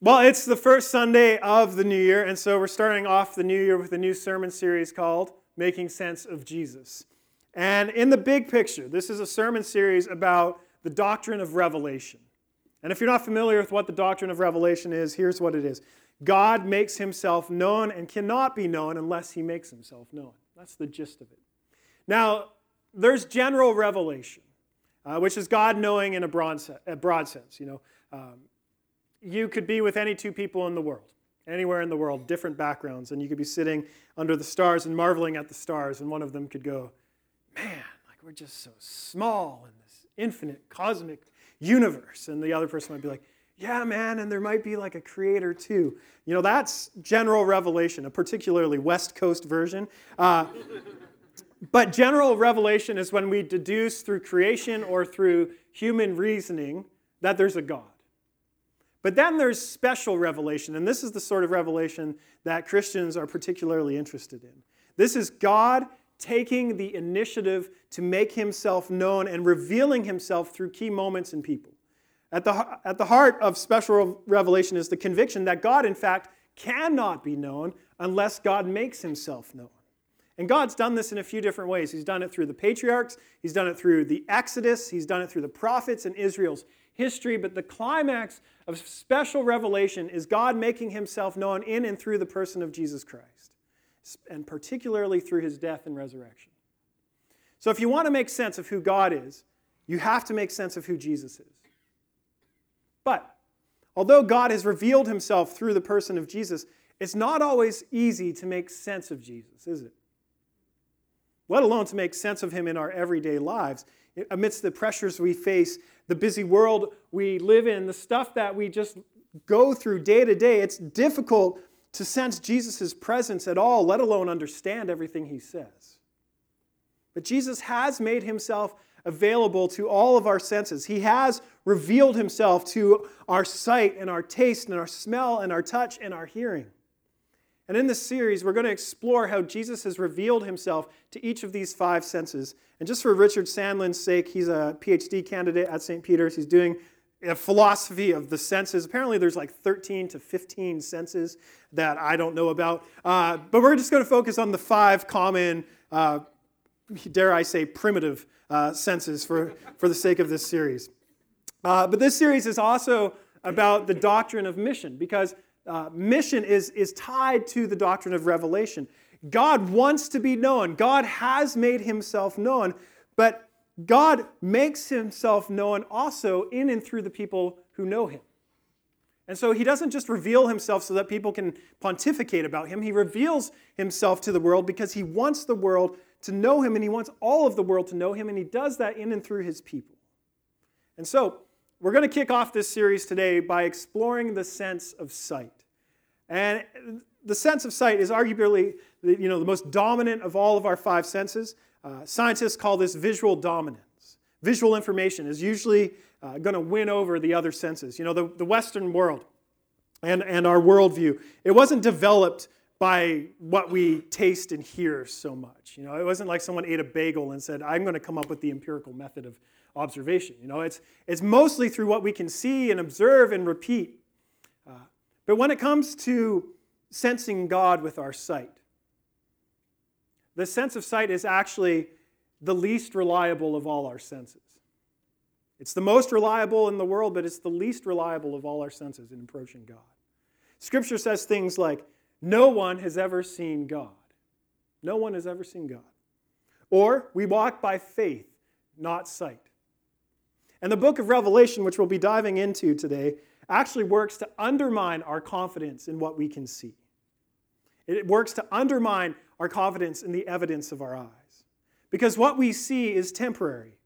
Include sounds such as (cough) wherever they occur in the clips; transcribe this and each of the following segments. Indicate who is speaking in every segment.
Speaker 1: Well, it's the first Sunday of the new year, and so we're starting off the new year with a new sermon series called Making Sense of Jesus. And in the big picture, this is a sermon series about the doctrine of revelation. And if you're not familiar with what the doctrine of revelation is, here's what it is God makes himself known and cannot be known unless he makes himself known. That's the gist of it. Now, there's general revelation, uh, which is God knowing in a broad, a broad sense. You know, um, you could be with any two people in the world, anywhere in the world, different backgrounds, and you could be sitting under the stars and marveling at the stars, and one of them could go, Man, like we're just so small in this infinite cosmic universe. And the other person might be like, Yeah, man, and there might be like a creator too. You know, that's general revelation, a particularly West Coast version. Uh, (laughs) but general revelation is when we deduce through creation or through human reasoning that there's a God. But then there's special revelation, and this is the sort of revelation that Christians are particularly interested in. This is God taking the initiative to make himself known and revealing himself through key moments in people. At the, at the heart of special revelation is the conviction that God, in fact, cannot be known unless God makes himself known. And God's done this in a few different ways. He's done it through the patriarchs, He's done it through the Exodus, He's done it through the prophets and Israel's history, but the climax of special revelation is God making himself known in and through the person of Jesus Christ, and particularly through his death and resurrection. So, if you want to make sense of who God is, you have to make sense of who Jesus is. But, although God has revealed himself through the person of Jesus, it's not always easy to make sense of Jesus, is it? Let alone to make sense of him in our everyday lives amidst the pressures we face, the busy world we live in, the stuff that we just go through day to day, it's difficult to sense Jesus' presence at all, let alone understand everything he says. But Jesus has made himself available to all of our senses. He has revealed himself to our sight and our taste and our smell and our touch and our hearing. And in this series, we're going to explore how Jesus has revealed himself to each of these five senses. And just for Richard Sandlin's sake, he's a PhD candidate at St. Peter's. He's doing a philosophy of the senses. Apparently, there's like 13 to 15 senses that I don't know about. Uh, but we're just going to focus on the five common, uh, dare I say, primitive uh, senses for, for the sake of this series. Uh, but this series is also about the doctrine of mission because uh, mission is, is tied to the doctrine of revelation. God wants to be known, God has made himself known, but God makes himself known also in and through the people who know him. And so he doesn't just reveal himself so that people can pontificate about him. He reveals himself to the world because he wants the world to know him and he wants all of the world to know him, and he does that in and through his people. And so we're going to kick off this series today by exploring the sense of sight. And the sense of sight is arguably the, you know, the most dominant of all of our five senses. Uh, scientists call this visual dominance. Visual information is usually uh, going to win over the other senses. You know, the, the Western world and, and our worldview, it wasn't developed by what we taste and hear so much. You know, it wasn't like someone ate a bagel and said, I'm going to come up with the empirical method of observation. You know, it's, it's mostly through what we can see and observe and repeat. But when it comes to sensing God with our sight, the sense of sight is actually the least reliable of all our senses. It's the most reliable in the world, but it's the least reliable of all our senses in approaching God. Scripture says things like, No one has ever seen God. No one has ever seen God. Or, we walk by faith, not sight. And the book of Revelation, which we'll be diving into today, actually works to undermine our confidence in what we can see. It works to undermine our confidence in the evidence of our eyes. Because what we see is temporary,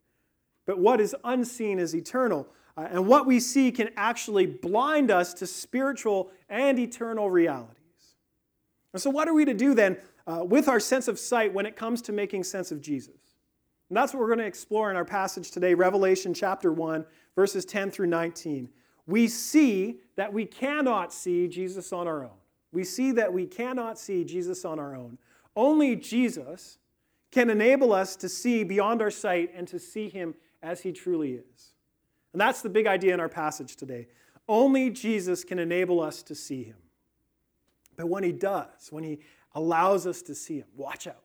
Speaker 1: but what is unseen is eternal. Uh, and what we see can actually blind us to spiritual and eternal realities. And so, what are we to do then uh, with our sense of sight when it comes to making sense of Jesus? And that's what we're going to explore in our passage today, Revelation chapter 1, verses 10 through 19 we see that we cannot see Jesus on our own. We see that we cannot see Jesus on our own. Only Jesus can enable us to see beyond our sight and to see him as he truly is. And that's the big idea in our passage today. only Jesus can enable us to see him. But when he does, when he allows us to see him, watch out.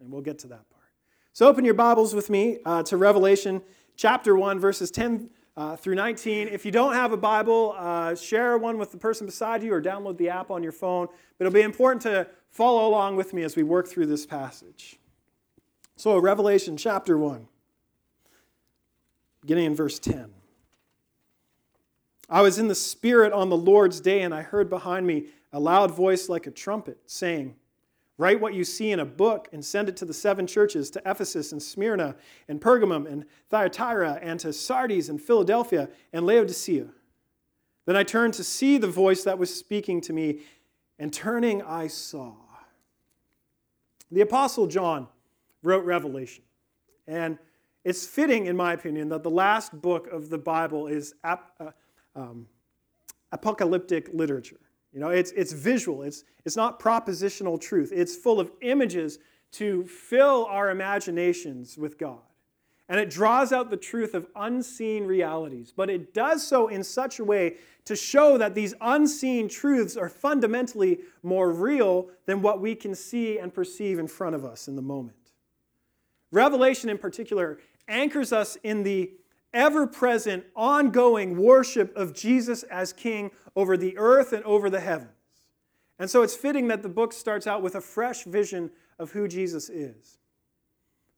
Speaker 1: And we'll get to that part. So open your Bibles with me uh, to Revelation chapter 1, verses 10 uh, through 19. If you don't have a Bible, uh, share one with the person beside you or download the app on your phone. But it'll be important to follow along with me as we work through this passage. So, Revelation chapter 1, beginning in verse 10. I was in the Spirit on the Lord's day, and I heard behind me a loud voice like a trumpet saying, Write what you see in a book and send it to the seven churches to Ephesus and Smyrna and Pergamum and Thyatira and to Sardis and Philadelphia and Laodicea. Then I turned to see the voice that was speaking to me, and turning I saw. The Apostle John wrote Revelation. And it's fitting, in my opinion, that the last book of the Bible is ap- uh, um, apocalyptic literature. You know, it's, it's visual, it's, it's not propositional truth. It's full of images to fill our imaginations with God. And it draws out the truth of unseen realities, but it does so in such a way to show that these unseen truths are fundamentally more real than what we can see and perceive in front of us in the moment. Revelation, in particular, anchors us in the ever present, ongoing worship of Jesus as King over the earth and over the heavens. And so it's fitting that the book starts out with a fresh vision of who Jesus is.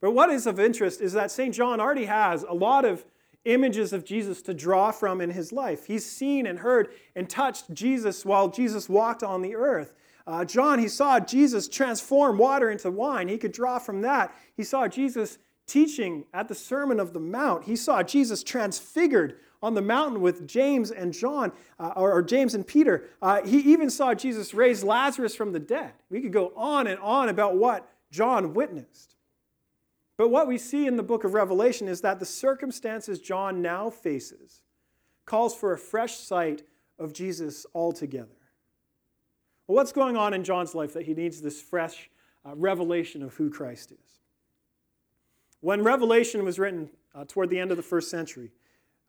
Speaker 1: But what is of interest is that St. John already has a lot of images of Jesus to draw from in his life. He's seen and heard and touched Jesus while Jesus walked on the earth. Uh, John, he saw Jesus transform water into wine. He could draw from that. He saw Jesus teaching at the Sermon of the Mount. He saw Jesus transfigured on the mountain with James and John, uh, or, or, James and Peter. Uh, he even saw Jesus raise Lazarus from the dead. We could go on and on about what John witnessed. But what we see in the book of Revelation is that the circumstances John now faces calls for a fresh sight of Jesus altogether. Well, what's going on in John's life that he needs this fresh uh, revelation of who Christ is? When Revelation was written uh, toward the end of the first century,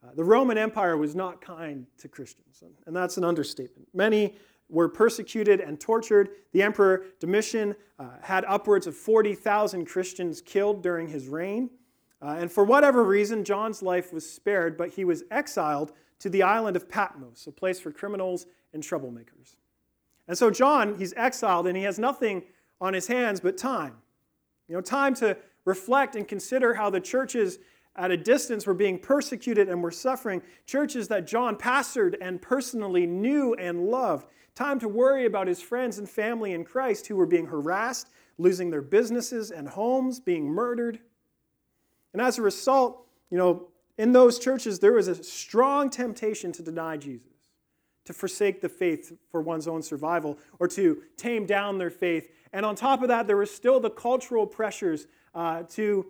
Speaker 1: uh, the Roman Empire was not kind to Christians, and that's an understatement. Many were persecuted and tortured. The Emperor Domitian uh, had upwards of 40,000 Christians killed during his reign. Uh, and for whatever reason, John's life was spared, but he was exiled to the island of Patmos, a place for criminals and troublemakers. And so, John, he's exiled and he has nothing on his hands but time. You know, time to reflect and consider how the churches at a distance were being persecuted and were suffering, churches that John pastored and personally knew and loved. Time to worry about his friends and family in Christ who were being harassed, losing their businesses and homes, being murdered. And as a result, you know, in those churches, there was a strong temptation to deny Jesus, to forsake the faith for one's own survival, or to tame down their faith. And on top of that, there were still the cultural pressures uh, to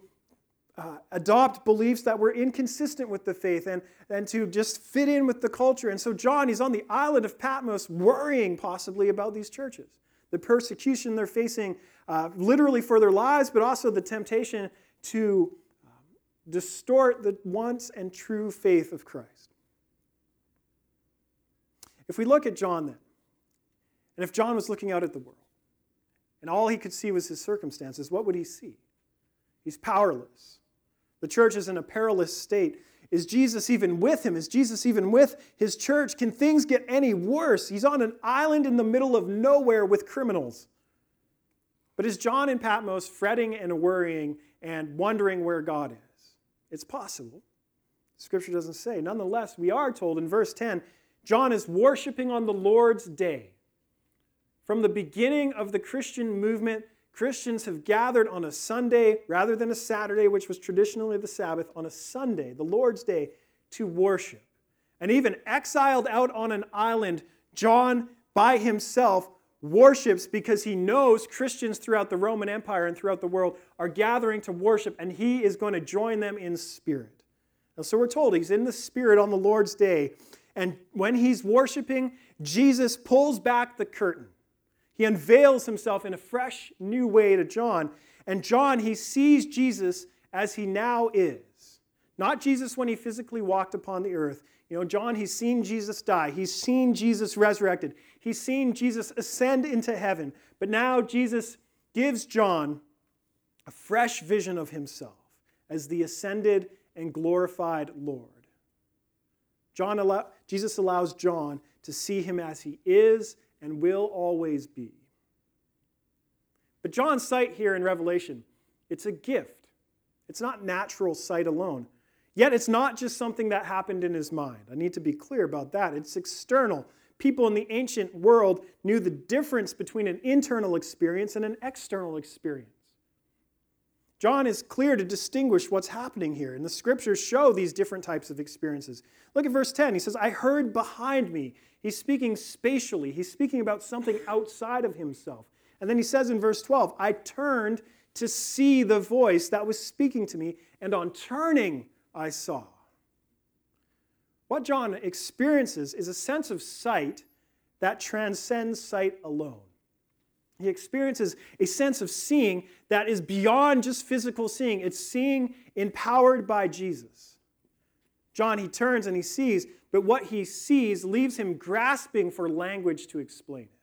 Speaker 1: uh, adopt beliefs that were inconsistent with the faith and, and to just fit in with the culture. And so, John, he's on the island of Patmos worrying possibly about these churches, the persecution they're facing, uh, literally for their lives, but also the temptation to um, distort the once and true faith of Christ. If we look at John then, and if John was looking out at the world, and all he could see was his circumstances, what would he see? He's powerless. The church is in a perilous state. Is Jesus even with him? Is Jesus even with his church? Can things get any worse? He's on an island in the middle of nowhere with criminals. But is John in Patmos fretting and worrying and wondering where God is? It's possible. Scripture doesn't say. Nonetheless, we are told in verse 10 John is worshiping on the Lord's day. From the beginning of the Christian movement, Christians have gathered on a Sunday rather than a Saturday, which was traditionally the Sabbath, on a Sunday, the Lord's Day, to worship. And even exiled out on an island, John by himself worships because he knows Christians throughout the Roman Empire and throughout the world are gathering to worship, and he is going to join them in spirit. And so we're told he's in the spirit on the Lord's day. And when he's worshiping, Jesus pulls back the curtain. He unveils himself in a fresh, new way to John. And John, he sees Jesus as he now is. Not Jesus when he physically walked upon the earth. You know, John, he's seen Jesus die, he's seen Jesus resurrected, he's seen Jesus ascend into heaven. But now Jesus gives John a fresh vision of himself as the ascended and glorified Lord. John allow, Jesus allows John to see him as he is and will always be. But John's sight here in Revelation, it's a gift. It's not natural sight alone. Yet it's not just something that happened in his mind. I need to be clear about that. It's external. People in the ancient world knew the difference between an internal experience and an external experience. John is clear to distinguish what's happening here, and the scriptures show these different types of experiences. Look at verse 10. He says, I heard behind me. He's speaking spatially, he's speaking about something outside of himself. And then he says in verse 12, I turned to see the voice that was speaking to me, and on turning, I saw. What John experiences is a sense of sight that transcends sight alone. He experiences a sense of seeing that is beyond just physical seeing, it's seeing empowered by Jesus. John, he turns and he sees, but what he sees leaves him grasping for language to explain it.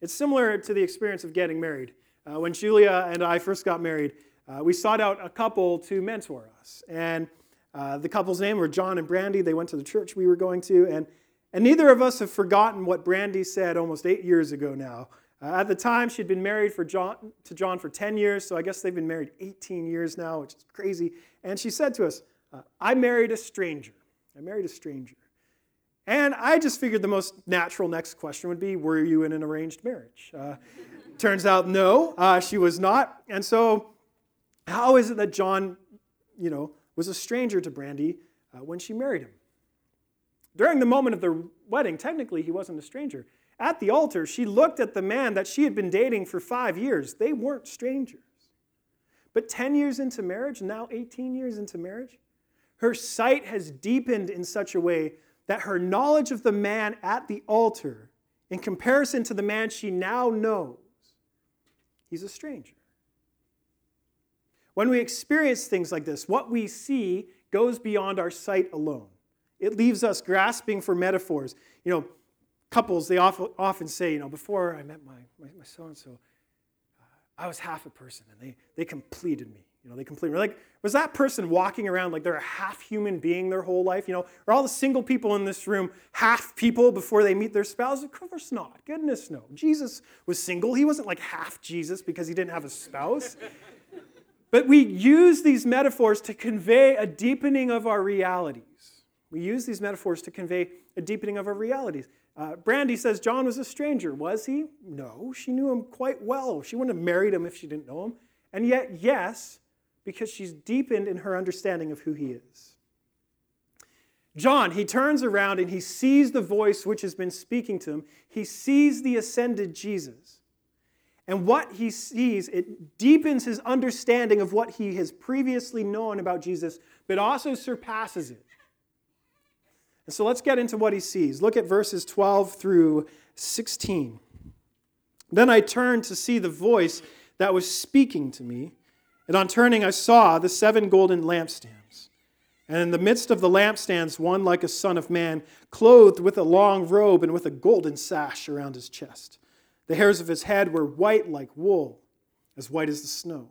Speaker 1: It's similar to the experience of getting married. Uh, when Julia and I first got married, uh, we sought out a couple to mentor us. And uh, the couple's name were John and Brandy. They went to the church we were going to. And, and neither of us have forgotten what Brandy said almost eight years ago now uh, at the time, she'd been married for John, to John for 10 years, so I guess they've been married 18 years now, which is crazy. And she said to us, uh, I married a stranger. I married a stranger. And I just figured the most natural next question would be Were you in an arranged marriage? Uh, (laughs) turns out, no, uh, she was not. And so, how is it that John, you know, was a stranger to Brandy uh, when she married him? During the moment of the wedding, technically, he wasn't a stranger. At the altar, she looked at the man that she had been dating for five years. They weren't strangers. But 10 years into marriage, now 18 years into marriage, her sight has deepened in such a way that her knowledge of the man at the altar, in comparison to the man she now knows, he's a stranger. When we experience things like this, what we see goes beyond our sight alone. It leaves us grasping for metaphors. You know, couples, they often say, you know, before I met my, my, my so-and-so, uh, I was half a person, and they, they completed me. You know, they me. Like, was that person walking around like they're a half human being their whole life? You know, are all the single people in this room half people before they meet their spouse? Of course not. Goodness no. Jesus was single. He wasn't like half Jesus because he didn't have a spouse. (laughs) but we use these metaphors to convey a deepening of our realities. We use these metaphors to convey a deepening of our realities. Uh, Brandy says John was a stranger. Was he? No, she knew him quite well. She wouldn't have married him if she didn't know him. And yet, yes, because she's deepened in her understanding of who he is. John, he turns around and he sees the voice which has been speaking to him. He sees the ascended Jesus. And what he sees, it deepens his understanding of what he has previously known about Jesus, but also surpasses it. And so let's get into what he sees. Look at verses 12 through 16. Then I turned to see the voice that was speaking to me. And on turning, I saw the seven golden lampstands. And in the midst of the lampstands, one like a son of man, clothed with a long robe and with a golden sash around his chest. The hairs of his head were white like wool, as white as the snow.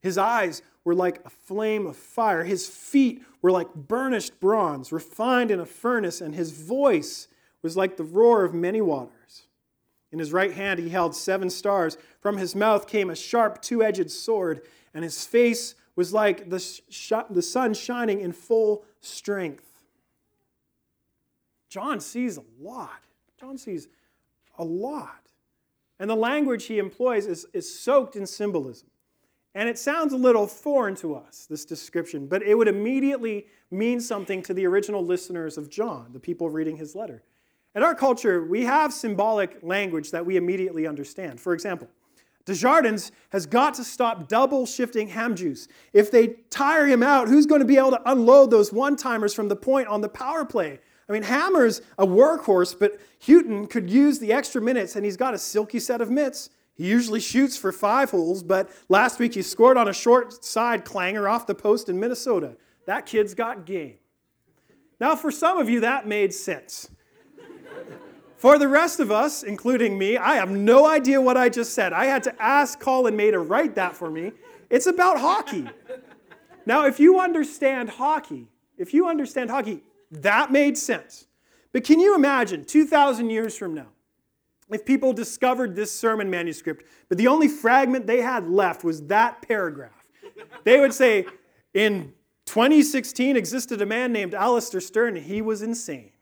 Speaker 1: His eyes were like a flame of fire. His feet were like burnished bronze, refined in a furnace, and his voice was like the roar of many waters. In his right hand he held seven stars. From his mouth came a sharp two edged sword, and his face was like the, sh- the sun shining in full strength. John sees a lot. John sees a lot. And the language he employs is, is soaked in symbolism. And it sounds a little foreign to us, this description, but it would immediately mean something to the original listeners of John, the people reading his letter. In our culture, we have symbolic language that we immediately understand. For example, Desjardins has got to stop double shifting Hamhuis. If they tire him out, who's going to be able to unload those one timers from the point on the power play? I mean, Hammer's a workhorse, but Hutton could use the extra minutes, and he's got a silky set of mitts. He usually shoots for five holes, but last week he scored on a short side clanger off the post in Minnesota. That kid's got game. Now, for some of you, that made sense. For the rest of us, including me, I have no idea what I just said. I had to ask Colin May to write that for me. It's about hockey. Now, if you understand hockey, if you understand hockey, that made sense. But can you imagine 2,000 years from now, if people discovered this sermon manuscript, but the only fragment they had left was that paragraph? They would say, in 2016 existed a man named Alastair Sterne, he was insane.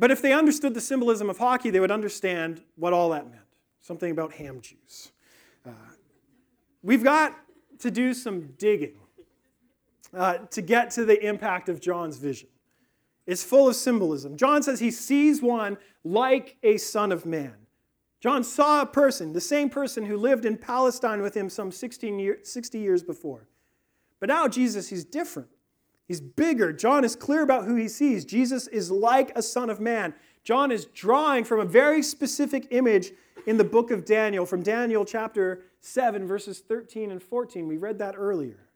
Speaker 1: But if they understood the symbolism of hockey, they would understand what all that meant something about Hamhuis. Uh, we've got to do some digging uh, to get to the impact of John's vision. It's full of symbolism. John says he sees one like a son of man. John saw a person, the same person who lived in Palestine with him some 16 year, 60 years before. But now Jesus, he's different. He's bigger. John is clear about who he sees. Jesus is like a son of man. John is drawing from a very specific image in the book of Daniel, from Daniel chapter 7, verses 13 and 14. We read that earlier.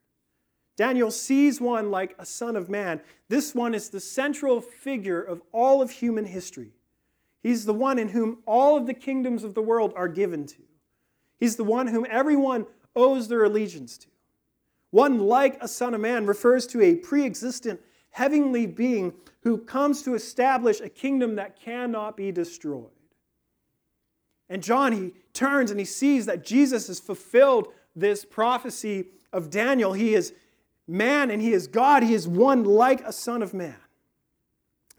Speaker 1: Daniel sees one like a son of man. This one is the central figure of all of human history. He's the one in whom all of the kingdoms of the world are given to. He's the one whom everyone owes their allegiance to. One like a son of man refers to a pre existent heavenly being who comes to establish a kingdom that cannot be destroyed. And John, he turns and he sees that Jesus has fulfilled this prophecy of Daniel. He is man and he is God. He is one like a son of man.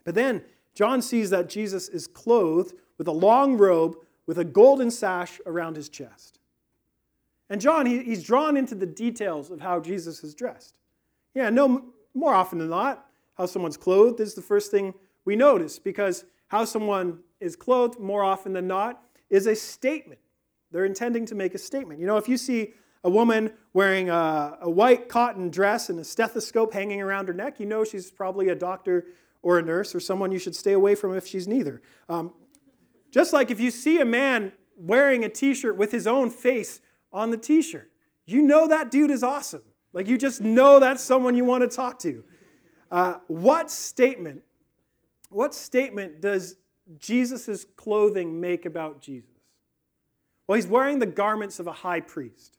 Speaker 1: But then John sees that Jesus is clothed with a long robe with a golden sash around his chest. And John, he, he's drawn into the details of how Jesus is dressed. Yeah, no, more often than not, how someone's clothed is the first thing we notice because how someone is clothed, more often than not, is a statement. They're intending to make a statement. You know, if you see a woman wearing a, a, white cotton dress and a stethoscope hanging around her neck, you know she's probably a doctor or a nurse or someone you should stay away from if she's neither. Um, just like if you see a man wearing a t shirt with his own face on the t shirt, you know that dude is awesome. Like you just know that's someone you want to talk to. Uh, what statement, what statement does Jesus' clothing make about Jesus? Well, he's wearing the garments of a high priest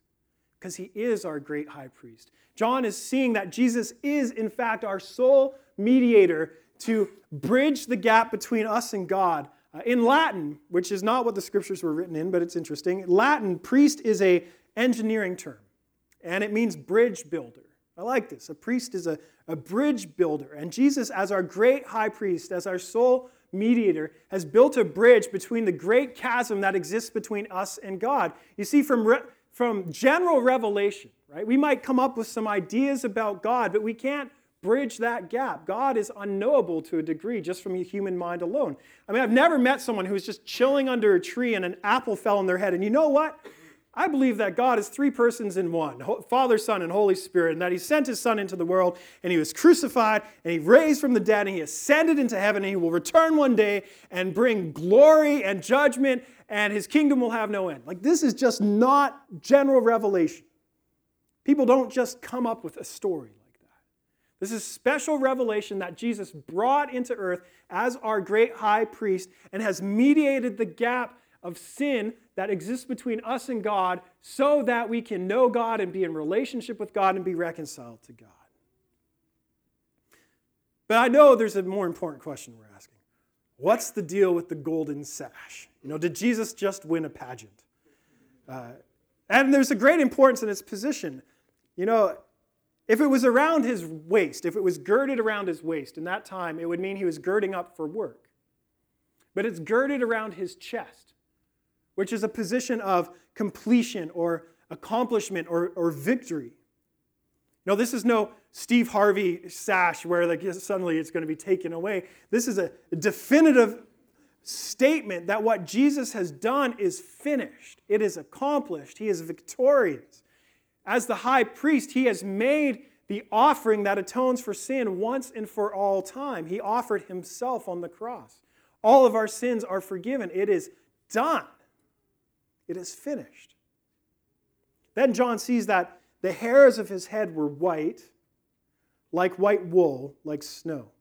Speaker 1: because he is our great high priest. John is seeing that Jesus is, in fact, our sole mediator to bridge the gap between us and God. Uh, in Latin, which is not what the scriptures were written in, but it's interesting. Latin, priest is a engineering term, and it means bridge builder. I like this. A priest is a, a bridge builder. And Jesus, as our great high priest, as our sole mediator, has built a bridge between the great chasm that exists between us and God. You see, from, re- from general revelation, right, we might come up with some ideas about God, but we can't bridge that gap. God is unknowable to a degree just from the human mind alone. I mean, I've never met someone who's just chilling under a tree and an apple fell on their head. And you know what? I believe that God is three persons in one Father, Son, and Holy Spirit, and that He sent His Son into the world, and He was crucified, and He raised from the dead, and He ascended into heaven, and He will return one day and bring glory and judgment, and His kingdom will have no end. Like, this is just not general revelation. People don't just come up with a story. This is special revelation that Jesus brought into earth as our great high priest and has mediated the gap of sin that exists between us and God so that we can know God and be in relationship with God and be reconciled to God. But I know there's a more important question we're asking. What's the deal with the golden sash? You know, did Jesus just win a pageant? Uh, and there's a great importance in its position. You know, if it was around his waist, if it was girded around his waist in that time, it would mean he was girding up for work. But it's girded around his chest which is a position of completion or accomplishment or, or victory. No, this is no Steve Harvey sash where like (laughs) suddenly it's going to be taken away. This is a definitive statement that what Jesus has done is finished. It is accomplished. He is victorious. As the high priest, he has made the offering that atones for sin once and for all time. He offered himself on the cross. All of our sins are forgiven. It is done. It is finished. Then John sees that the hairs of his head were white, like white wool, like snow.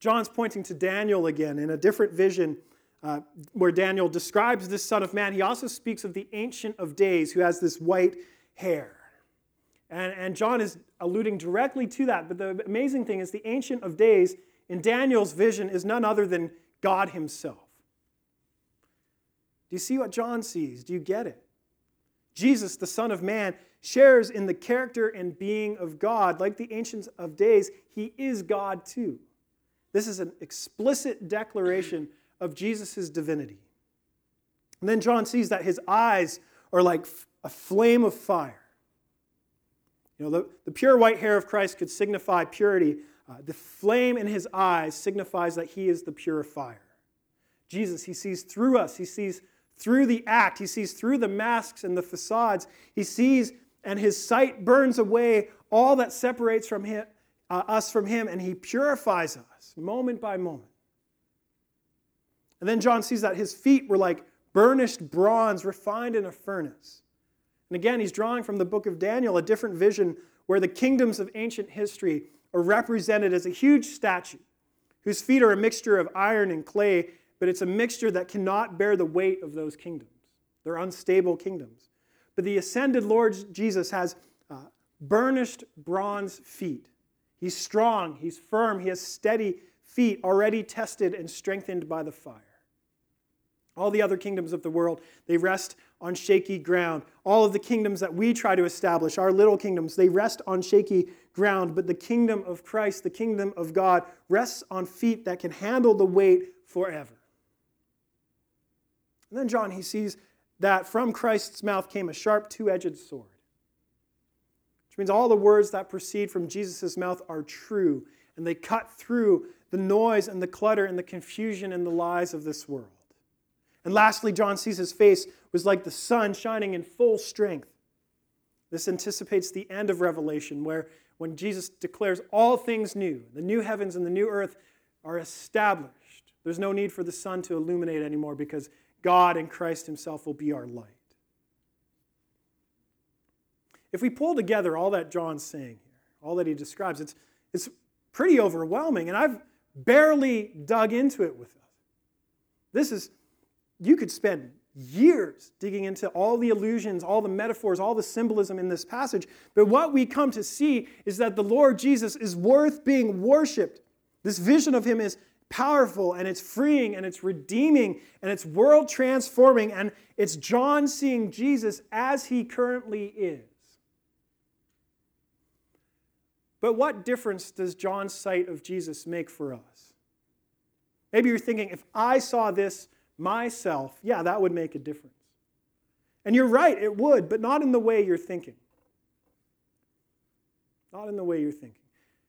Speaker 1: John's pointing to Daniel again in a different vision uh, where Daniel describes this Son of Man. He also speaks of the Ancient of Days who has this white hair. And, and John is alluding directly to that. But the amazing thing is, the Ancient of Days in Daniel's vision is none other than God Himself. Do you see what John sees? Do you get it? Jesus, the Son of Man, shares in the character and being of God. Like the Ancients of Days, He is God too. This is an explicit declaration of Jesus' divinity. And then John sees that his eyes are like a flame of fire. You know, the, the pure white hair of Christ could signify purity. Uh, the flame in his eyes signifies that he is the purifier. Jesus, he sees through us, he sees through the act, he sees through the masks and the facades. He sees, and his sight burns away all that separates from him, uh, us from him, and he purifies us moment by moment. And then John sees that his feet were like burnished bronze refined in a furnace. And again, he's drawing from the book of Daniel a different vision where the kingdoms of ancient history are represented as a huge statue whose feet are a mixture of iron and clay, but it's a mixture that cannot bear the weight of those kingdoms. They're unstable kingdoms. But the ascended Lord Jesus has uh, burnished bronze feet. He's strong, he's firm, he has steady feet already tested and strengthened by the fire. All the other kingdoms of the world, they rest on shaky ground. All of the kingdoms that we try to establish, our little kingdoms, they rest on shaky ground. But the kingdom of Christ, the kingdom of God, rests on feet that can handle the weight forever. And then John, he sees that from Christ's mouth came a sharp two edged sword, which means all the words that proceed from Jesus' mouth are true, and they cut through the noise and the clutter and the confusion and the lies of this world. And lastly, John sees his face was like the sun shining in full strength. This anticipates the end of Revelation, where when Jesus declares all things new, the new heavens and the new earth are established. There's no need for the sun to illuminate anymore because God and Christ Himself will be our light. If we pull together all that John's saying here, all that he describes, it's, it's pretty overwhelming, and I've barely dug into it with us. This is you could spend years digging into all the allusions, all the metaphors, all the symbolism in this passage. But what we come to see is that the Lord Jesus is worth being worshiped. This vision of him is powerful and it's freeing and it's redeeming and it's world transforming and it's John seeing Jesus as he currently is. But what difference does John's sight of Jesus make for us? Maybe you're thinking, if I saw this myself, yeah, that would make a difference. And you're right, it would, but not in the way you're thinking. Not in the way you're thinking.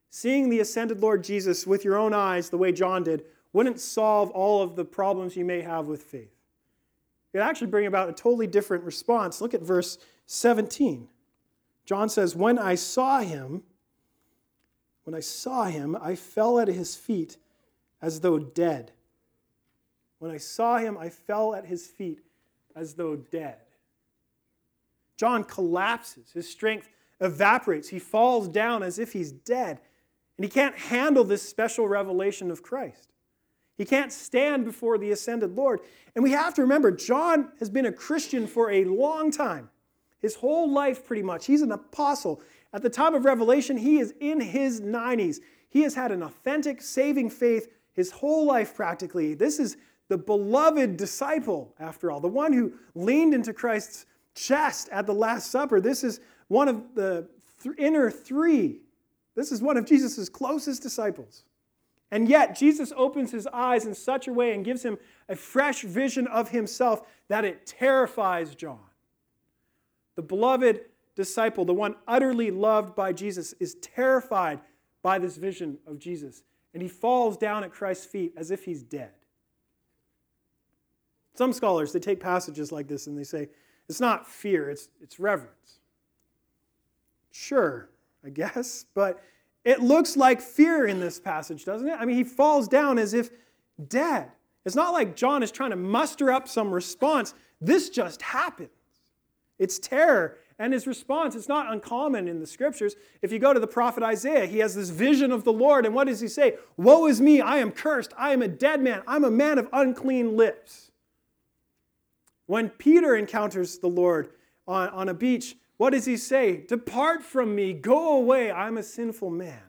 Speaker 1: Seeing the ascended Lord Jesus with your own eyes, the way John did, wouldn't solve all of the problems you may have with faith. It actually bring about a totally different response. Look at verse 17. John says, When I saw him, when I saw him, I fell at his feet as though dead. When I saw him, I fell at his feet as though dead. John collapses. His strength evaporates. He falls down as if he's dead. And he can't handle this special revelation of Christ. He can't stand before the ascended Lord. And we have to remember, John has been a Christian for a long time. His whole life, pretty much. He's an apostle. At the time of Revelation, he is in his 90s. He has had an authentic, saving faith his whole life, practically. This is the beloved disciple, after all, the one who leaned into Christ's chest at the Last Supper. This is one of the th- inner three. This is one of Jesus' closest disciples. And yet, Jesus opens his eyes in such a way and gives him a fresh vision of himself that it terrifies John. The beloved disciple, the one utterly loved by Jesus, is terrified by this vision of Jesus. And he falls down at Christ's feet as if he's dead. Some scholars, they take passages like this and they say, it's not fear, it's, it's reverence. Sure, I guess, (laughs) but it looks like fear in this passage, doesn't it? I mean, he falls down as if dead. It's not like John is trying to muster up some response. This just happens. It's terror And his response is not uncommon in the scriptures. If you go to the prophet Isaiah, he has this vision of the Lord. And what does he say? Woe is me, I am cursed. I am a dead man. I'm a man of unclean lips. When Peter encounters the Lord on, on a beach, what does he say? Depart from me, go away, I'm a sinful man.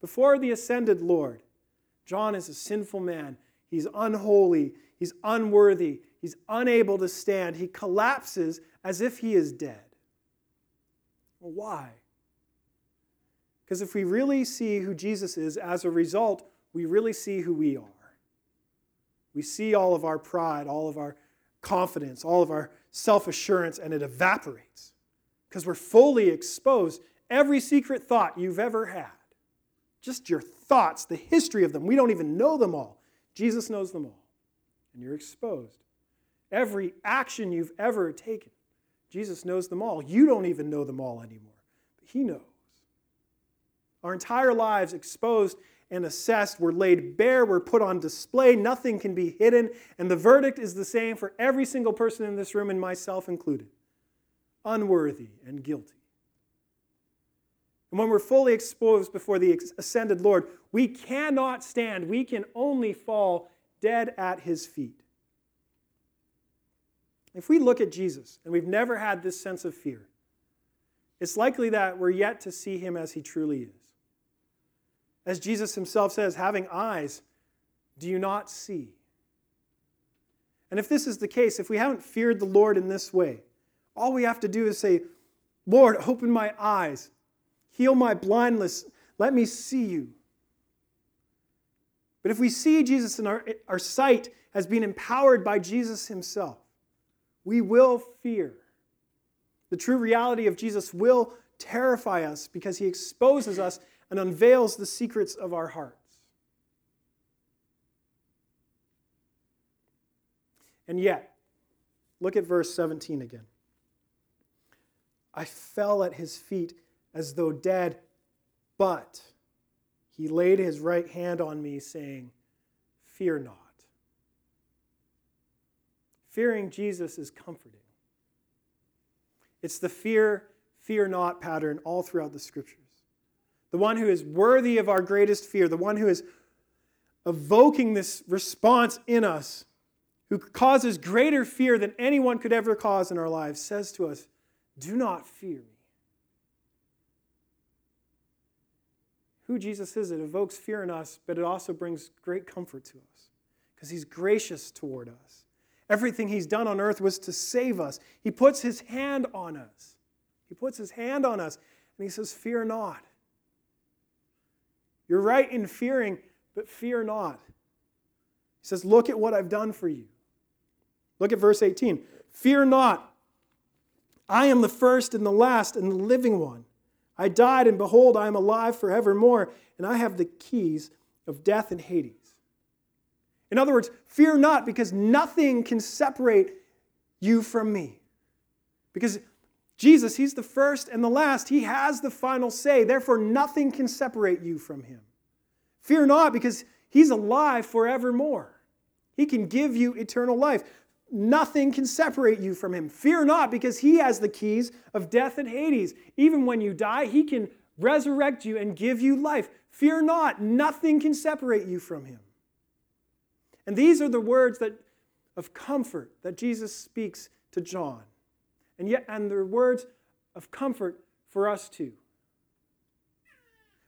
Speaker 1: Before the ascended Lord, John is a sinful man. He's unholy, he's unworthy, he's unable to stand. He collapses as if he is dead. Well, why? Because if we really see who Jesus is, as a result, we really see who we are. We see all of our pride, all of our confidence, all of our self assurance, and it evaporates because we're fully exposed. Every secret thought you've ever had, just your thoughts, the history of them, we don't even know them all. Jesus knows them all, and you're exposed. Every action you've ever taken, Jesus knows them all. You don't even know them all anymore, but He knows. Our entire lives exposed and assessed, we're laid bare, we're put on display, nothing can be hidden, and the verdict is the same for every single person in this room, and myself included unworthy and guilty. And when we're fully exposed before the ascended Lord, we cannot stand. We can only fall dead at his feet. If we look at Jesus and we've never had this sense of fear, it's likely that we're yet to see him as he truly is. As Jesus himself says, having eyes, do you not see? And if this is the case, if we haven't feared the Lord in this way, all we have to do is say, Lord, open my eyes, heal my blindness, let me see you. But if we see Jesus in our, our sight as being empowered by Jesus himself, we will fear. The true reality of Jesus will terrify us because he exposes us and unveils the secrets of our hearts. And yet, look at verse 17 again. I fell at his feet as though dead, but he laid his right hand on me, saying, Fear not. Fearing Jesus is comforting. It's the fear, fear not pattern all throughout the scriptures. The one who is worthy of our greatest fear, the one who is evoking this response in us, who causes greater fear than anyone could ever cause in our lives, says to us, Do not fear me. Who Jesus is, it evokes fear in us, but it also brings great comfort to us because he's gracious toward us. Everything he's done on earth was to save us. He puts his hand on us. He puts his hand on us and he says, Fear not. You're right in fearing, but fear not. He says, Look at what I've done for you. Look at verse 18. Fear not. I am the first and the last and the living one. I died, and behold, I am alive forevermore, and I have the keys of death and Hades. In other words, fear not, because nothing can separate you from me. Because Jesus, He's the first and the last. He has the final say. Therefore, nothing can separate you from Him. Fear not, because He's alive forevermore. He can give you eternal life. Nothing can separate you from Him. Fear not, because He has the keys of death and Hades. Even when you die, He can resurrect you and give you life. Fear not, nothing can separate you from Him. And these are the words that, of comfort that Jesus speaks to John. And yet, and they're words of comfort for us too.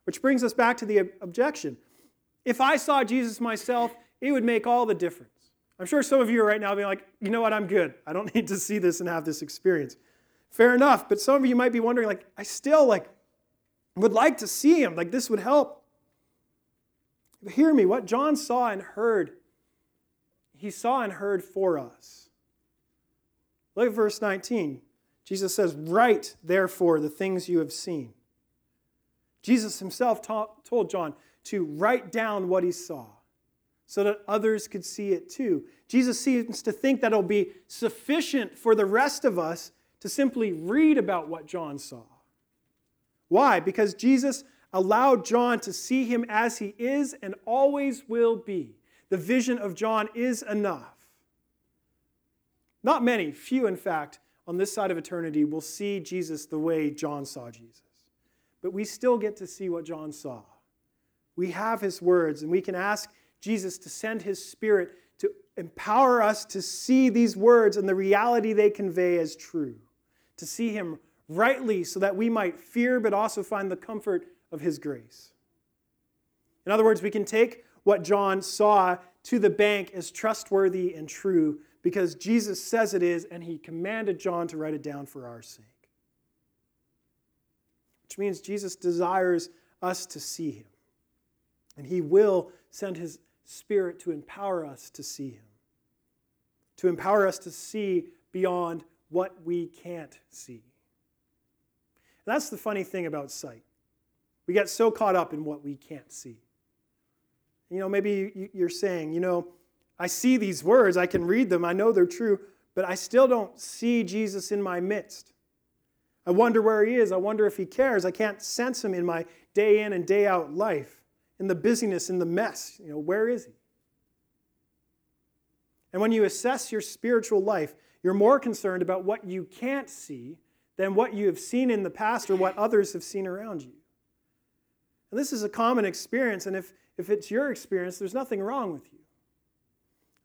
Speaker 1: Which brings us back to the objection. If I saw Jesus myself, it would make all the difference. I'm sure some of you are right now being like, you know what, I'm good. I don't (laughs) need to see this and have this experience. Fair enough, but some of you might be wondering, like, I still like would like to see him. Like this would help. But hear me, what John saw and heard he saw and heard for us. Look at verse 19. Jesus says, Write, therefore, the things you have seen. Jesus himself told John to write down what he saw so that others could see it too. Jesus seems to think that it'll be sufficient for the rest of us to simply read about what John saw. Why? Because Jesus allowed John to see him as he is and always will be the vision of John is enough. Not many, few in fact, on this side of eternity will see Jesus the way John saw Jesus. But we still get to see what John saw. We have his words, and we can ask Jesus to send his spirit to empower us to see these words and the reality they convey as true, to see him rightly so that we might fear but also find the comfort of his grace. In other words, we can take what John saw to the bank as trustworthy and true because Jesus says it is, and he commanded John to write it down for our sake. Which means Jesus desires us to see him, and he will send his spirit to empower us to see him, to empower us to see beyond what we can't see. And that's the funny thing about sight. We get so caught up in what we can't see. You know, maybe you're saying, you know, I see these words, I can read them, I know they're true, but I still don't see Jesus in my midst. I wonder where he is. I wonder if he cares. I can't sense him in my day in and day out life, in the busyness, in the mess. You know, where is he? And when you assess your spiritual life, you're more concerned about what you can't see than what you have seen in the past or what others have seen around you. And this is a common experience, and if, if it's your experience, there's nothing wrong with you.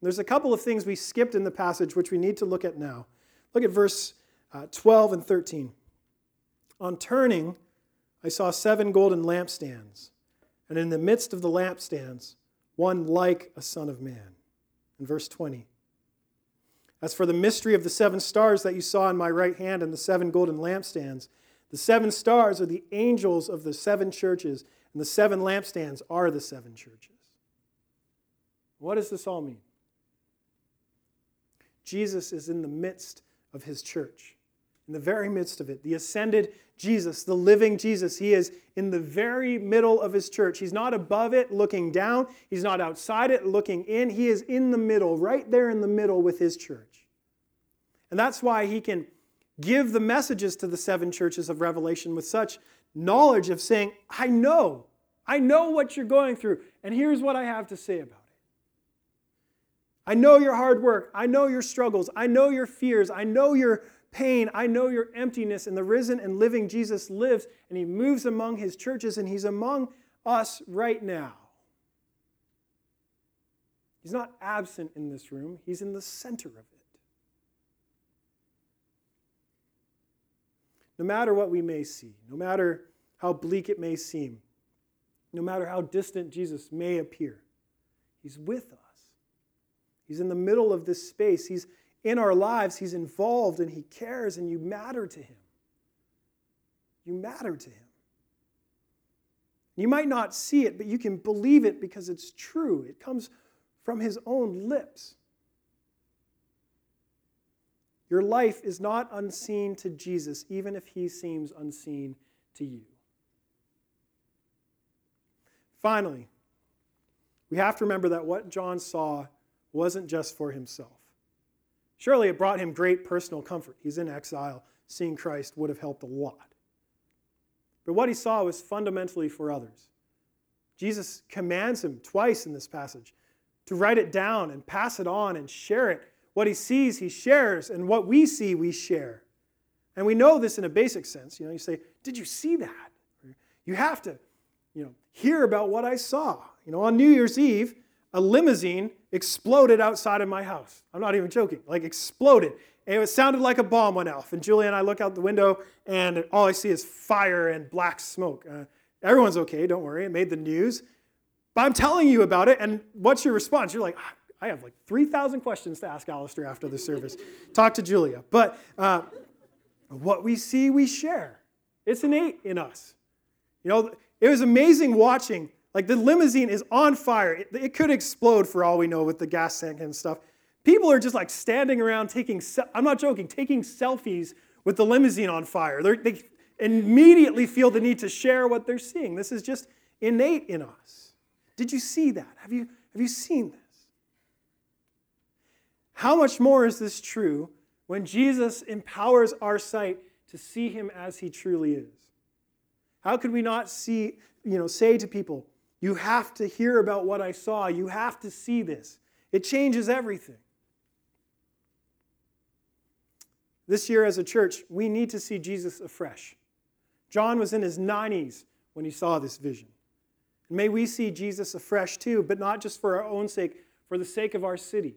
Speaker 1: There's a couple of things we skipped in the passage which we need to look at now. Look at verse uh, 12 and 13. On turning, I saw seven golden lampstands, and in the midst of the lampstands, one like a son of man. In verse 20. As for the mystery of the seven stars that you saw in my right hand and the seven golden lampstands, the seven stars are the angels of the seven churches, and the seven lampstands are the seven churches. What does this all mean? Jesus is in the midst of his church, in the very midst of it. The ascended Jesus, the living Jesus, he is in the very middle of his church. He's not above it looking down, he's not outside it looking in. He is in the middle, right there in the middle with his church. And that's why he can give the messages to the seven churches of Revelation with such knowledge of saying, I know, I know what you're going through, and here's what I have to say about it. I know your hard work. I know your struggles. I know your fears. I know your pain. I know your emptiness. And the risen and living Jesus lives and he moves among his churches and he's among us right now. He's not absent in this room, he's in the center of it. No matter what we may see, no matter how bleak it may seem, no matter how distant Jesus may appear, he's with us. He's in the middle of this space. He's in our lives. He's involved and He cares, and you matter to Him. You matter to Him. You might not see it, but you can believe it because it's true. It comes from His own lips. Your life is not unseen to Jesus, even if He seems unseen to you. Finally, we have to remember that what John saw wasn't just for himself. Surely it brought him great personal comfort. He's in exile. Seeing Christ would have helped a lot. But what he saw was fundamentally for others. Jesus commands him twice in this passage to write it down and pass it on and share it. What he sees, he shares, and what we see, we share. And we know this in a basic sense. You know, you say, Did you see that? You have to, you know, hear about what I saw. You know, on New Year's Eve, a limousine exploded outside of my house. I'm not even joking, like exploded. And it sounded like a bomb went off. And Julie and I look out the window, and all I see is fire and black smoke. Uh, everyone's okay, don't worry. It made the news. But I'm telling you about it, and what's your response? You're like, ah, I have like 3,000 questions to ask Alastair after the service. Talk to Julia. But uh, what we see, we share. It's innate in us. You know, it was amazing watching like the limousine is on fire. It, it, could explode for all we know with the gas tank and stuff. People are just like standing around taking, I'm not joking, taking selfies with the limousine on fire. They're, they immediately feel the need to share what they're seeing. This is just innate in us. Did you see that? Have you, have you seen this? How much more is this true when Jesus empowers our sight to see him as he truly is? How could we not see, you know, say to people, you have to hear about what I saw. You have to see this. It changes everything. This year, as a church, we need to see Jesus afresh. John was in his 90s when he saw this vision. May we see Jesus afresh too, but not just for our own sake, for the sake of our city.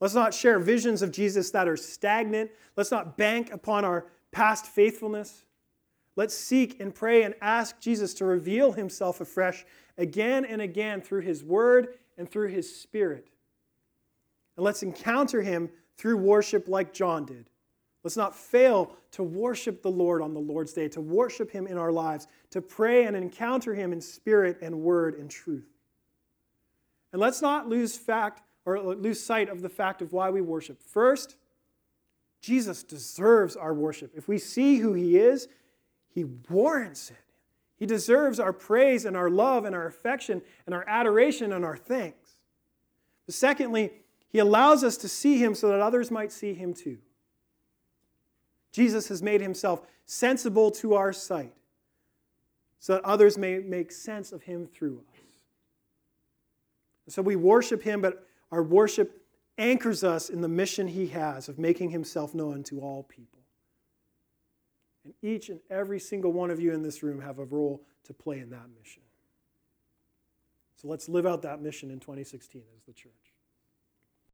Speaker 1: Let's not share visions of Jesus that are stagnant. Let's not bank upon our past faithfulness. Let's seek and pray and ask Jesus to reveal himself afresh again and again through his word and through his spirit. And let's encounter him through worship like John did. Let's not fail to worship the Lord on the Lord's day, to worship him in our lives, to pray and encounter him in spirit and word and truth. And let's not lose fact or lose sight of the fact of why we worship. First, Jesus deserves our worship. If we see who he is, he warrants it. He deserves our praise and our love and our affection and our adoration and our thanks. But secondly, he allows us to see him so that others might see him too. Jesus has made himself sensible to our sight so that others may make sense of him through us. so we worship him, but our worship anchors us in the mission he has of making himself known to all people. And each and every single one of you in this room have a role to play in that mission. So let's live out that mission in 2016 as the church.